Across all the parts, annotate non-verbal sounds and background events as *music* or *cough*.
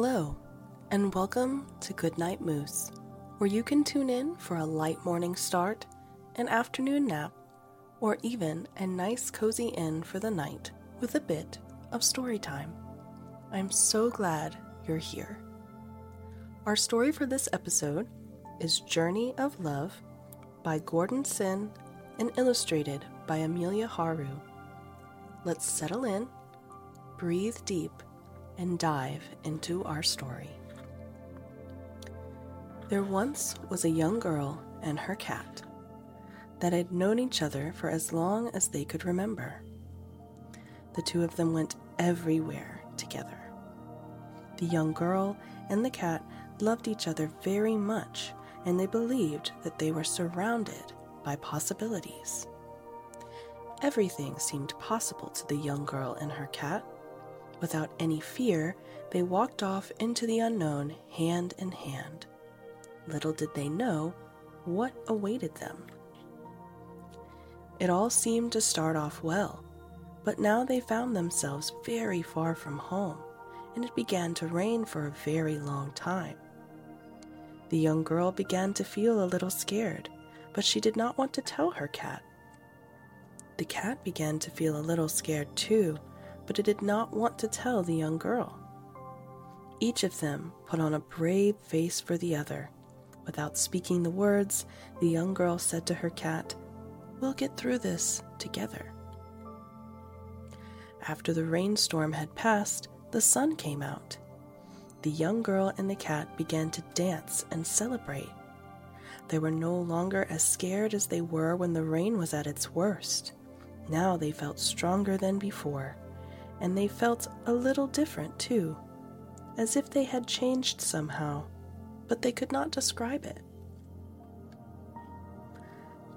Hello, and welcome to Goodnight Moose, where you can tune in for a light morning start, an afternoon nap, or even a nice cozy inn for the night with a bit of story time. I'm so glad you're here. Our story for this episode is Journey of Love by Gordon Synn and illustrated by Amelia Haru. Let's settle in, breathe deep, and dive into our story. There once was a young girl and her cat that had known each other for as long as they could remember. The two of them went everywhere together. The young girl and the cat loved each other very much, and they believed that they were surrounded by possibilities. Everything seemed possible to the young girl and her cat. Without any fear, they walked off into the unknown hand in hand. Little did they know what awaited them. It all seemed to start off well, but now they found themselves very far from home, and it began to rain for a very long time. The young girl began to feel a little scared, but she did not want to tell her cat. The cat began to feel a little scared too, but it did not want to tell the young girl. Each of them put on a brave face for the other. Without speaking the words, the young girl said to her cat, We'll get through this together. After the rainstorm had passed, the sun came out. The young girl and the cat began to dance and celebrate. They were no longer as scared as they were when the rain was at its worst. Now they felt stronger than before, and they felt a little different too, as if they had changed somehow, but they could not describe it.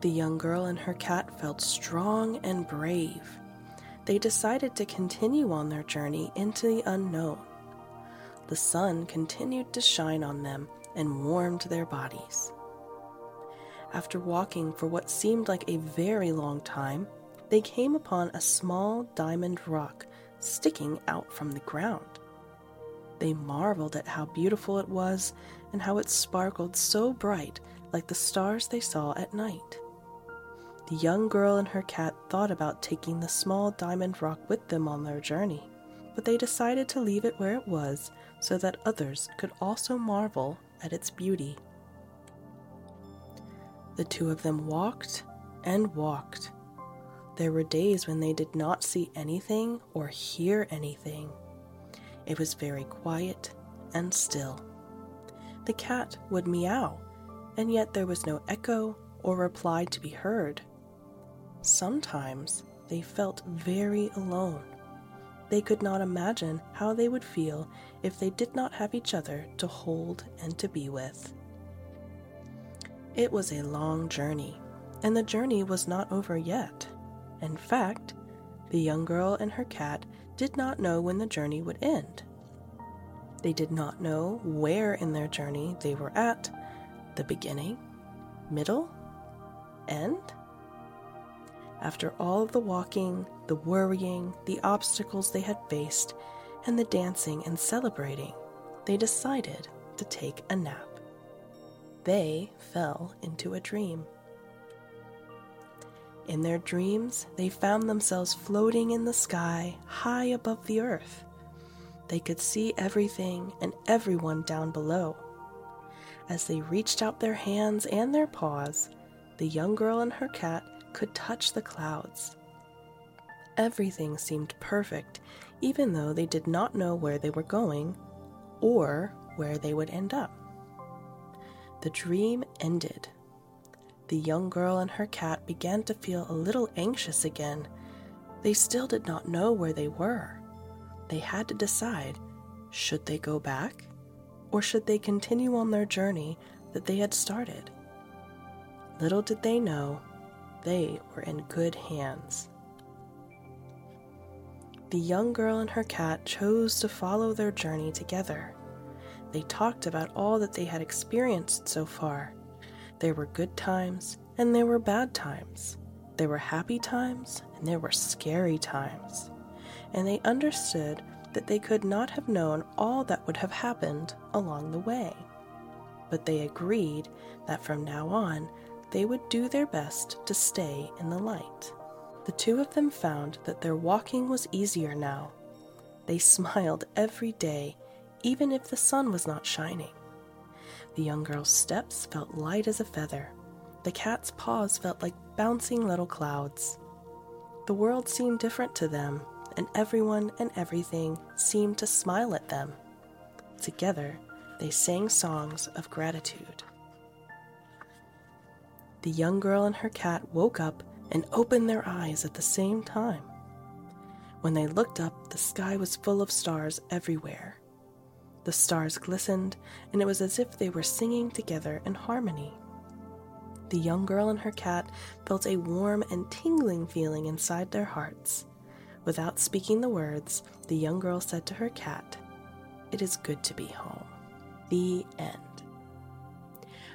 The young girl and her cat felt strong and brave. They decided to continue on their journey into the unknown. The sun continued to shine on them and warmed their bodies. After walking for what seemed like a very long time, they came upon a small diamond rock sticking out from the ground. They marveled at how beautiful it was and how it sparkled so bright like the stars they saw at night. The young girl and her cat thought about taking the small diamond rock with them on their journey, but they decided to leave it where it was so that others could also marvel at its beauty. The two of them walked and walked. There were days when they did not see anything or hear anything. It was very quiet and still. The cat would meow, and yet there was no echo or reply to be heard. Sometimes they felt very alone. They could not imagine how they would feel if they did not have each other to hold and to be with. It was a long journey, and the journey was not over yet. In fact, the young girl and her cat did not know when the journey would end. They did not know where in their journey they were at the beginning, middle, end. After all the walking, the worrying, the obstacles they had faced, and the dancing and celebrating, they decided to take a nap. They fell into a dream. In their dreams, they found themselves floating in the sky high above the earth. They could see everything and everyone down below. As they reached out their hands and their paws, the young girl and her cat could touch the clouds. Everything seemed perfect, even though they did not know where they were going or where they would end up. The dream ended. The young girl and her cat began to feel a little anxious again. They still did not know where they were. They had to decide should they go back or should they continue on their journey that they had started? Little did they know they were in good hands. The young girl and her cat chose to follow their journey together. They talked about all that they had experienced so far. There were good times and there were bad times. There were happy times and there were scary times. And they understood that they could not have known all that would have happened along the way. But they agreed that from now on they would do their best to stay in the light. The two of them found that their walking was easier now. They *laughs* smiled every day, even if the sun was not shining. The young girl's steps felt light as a feather. The cat's paws felt like bouncing little clouds. The world seemed different to them, and everyone and everything seemed to smile at them. Together, they sang songs of gratitude. The young girl and her cat woke up and opened their eyes at the same time. When they looked up, the sky was full of stars everywhere. The stars glistened, and it was as if they were singing together in harmony. The young girl and her cat felt a warm and tingling feeling inside their hearts. Without speaking the words, the young girl said to her cat, It is good to be home. The end.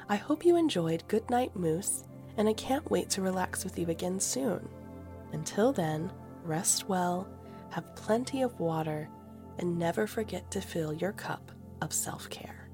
I hope you enjoyed Good Night Moose, and I can't wait to relax with you again soon. Until then, rest well, have plenty of water, and never forget to fill your cup of self care.